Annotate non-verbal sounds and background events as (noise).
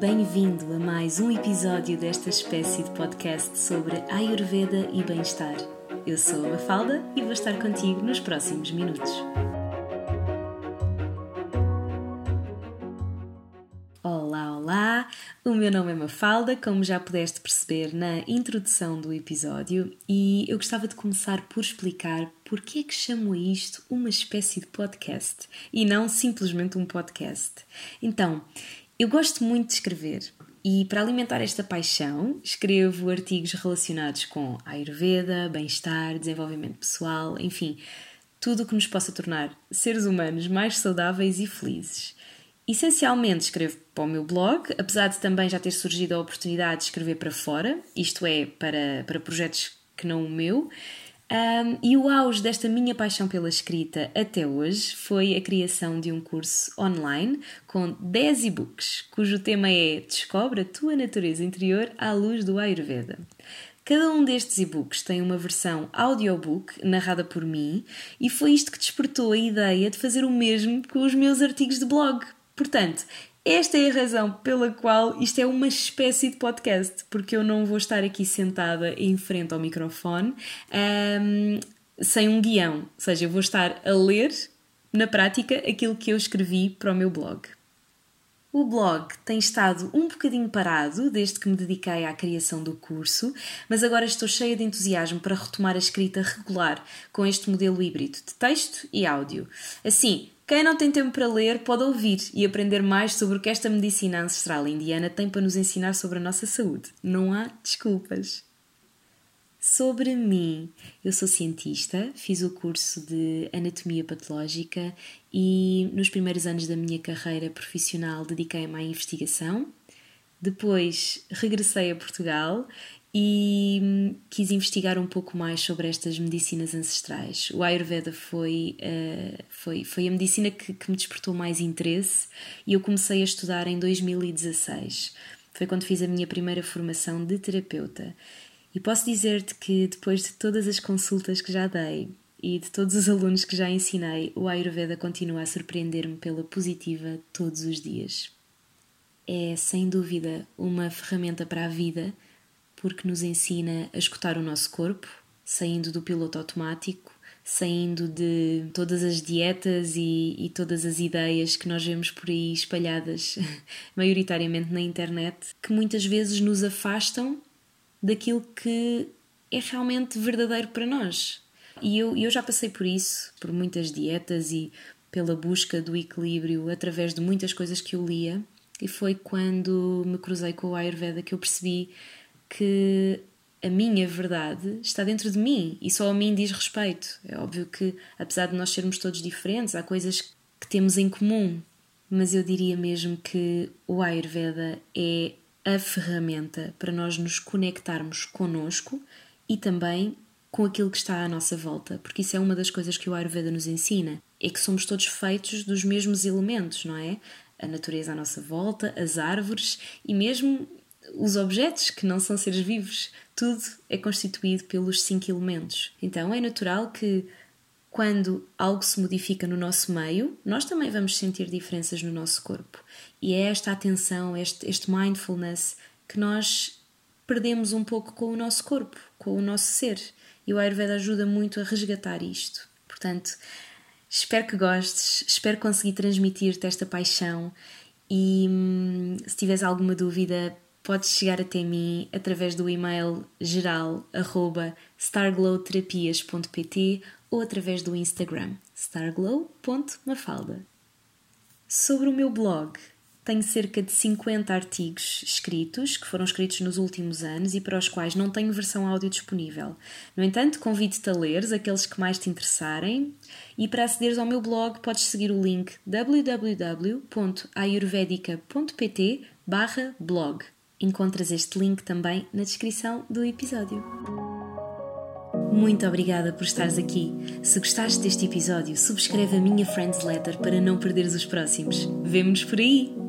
Bem-vindo a mais um episódio desta espécie de podcast sobre Ayurveda e bem-estar. Eu sou a Mafalda e vou estar contigo nos próximos minutos. Olá, olá! O meu nome é Mafalda, como já pudeste perceber na introdução do episódio, e eu gostava de começar por explicar porque é que chamo a isto uma espécie de podcast e não simplesmente um podcast. Então, eu gosto muito de escrever e, para alimentar esta paixão, escrevo artigos relacionados com Ayurveda, bem-estar, desenvolvimento pessoal, enfim, tudo o que nos possa tornar seres humanos mais saudáveis e felizes. Essencialmente escrevo para o meu blog, apesar de também já ter surgido a oportunidade de escrever para fora, isto é, para, para projetos que não o meu, um, e o auge desta minha paixão pela escrita até hoje foi a criação de um curso online com 10 e-books, cujo tema é Descobre a tua natureza interior à luz do Ayurveda. Cada um destes e-books tem uma versão audiobook narrada por mim e foi isto que despertou a ideia de fazer o mesmo com os meus artigos de blog. Portanto, esta é a razão pela qual isto é uma espécie de podcast, porque eu não vou estar aqui sentada em frente ao microfone um, sem um guião, ou seja, eu vou estar a ler na prática aquilo que eu escrevi para o meu blog. O blog tem estado um bocadinho parado desde que me dediquei à criação do curso, mas agora estou cheia de entusiasmo para retomar a escrita regular com este modelo híbrido de texto e áudio. Assim, quem não tem tempo para ler pode ouvir e aprender mais sobre o que esta medicina ancestral indiana tem para nos ensinar sobre a nossa saúde. Não há desculpas. Sobre mim, eu sou cientista, fiz o curso de Anatomia Patológica e nos primeiros anos da minha carreira profissional dediquei-me à investigação. Depois regressei a Portugal e quis investigar um pouco mais sobre estas medicinas ancestrais. O Ayurveda foi, uh, foi, foi a medicina que, que me despertou mais interesse e eu comecei a estudar em 2016. Foi quando fiz a minha primeira formação de terapeuta. E posso dizer-te que depois de todas as consultas que já dei e de todos os alunos que já ensinei, o Ayurveda continua a surpreender-me pela positiva todos os dias. É sem dúvida uma ferramenta para a vida porque nos ensina a escutar o nosso corpo, saindo do piloto automático, saindo de todas as dietas e, e, todas as ideias que nós vemos por aí espalhadas, (laughs) maioritariamente na internet, que muitas vezes nos afastam daquilo que é realmente verdadeiro para nós. E eu, eu já passei por isso, por muitas dietas e pela busca do equilíbrio através de muitas coisas que eu lia, e foi quando me cruzei com o Ayurveda que eu percebi que a minha verdade está dentro de mim e só a mim diz respeito. É óbvio que, apesar de nós sermos todos diferentes, há coisas que temos em comum, mas eu diria mesmo que o Ayurveda é a ferramenta para nós nos conectarmos conosco e também com aquilo que está à nossa volta, porque isso é uma das coisas que o Ayurveda nos ensina, é que somos todos feitos dos mesmos elementos, não é? A natureza à nossa volta, as árvores e mesmo os objetos que não são seres vivos, tudo é constituído pelos cinco elementos. Então é natural que quando algo se modifica no nosso meio, nós também vamos sentir diferenças no nosso corpo. E é esta atenção, este, este mindfulness que nós perdemos um pouco com o nosso corpo, com o nosso ser. E o Ayurveda ajuda muito a resgatar isto. Portanto, espero que gostes, espero conseguir transmitir-te esta paixão e hum, se tiveres alguma dúvida, podes chegar até mim através do e-mail geral starglowterapias.pt ou através do Instagram starglow.mafalda. Sobre o meu blog, tenho cerca de 50 artigos escritos, que foram escritos nos últimos anos e para os quais não tenho versão áudio disponível. No entanto, convido-te a leres aqueles que mais te interessarem e para acederes ao meu blog podes seguir o link www.ayurvedica.pt blog. Encontras este link também na descrição do episódio. Muito obrigada por estares aqui. Se gostaste deste episódio, subscreve a minha Friends Letter para não perderes os próximos. Vemo-nos por aí!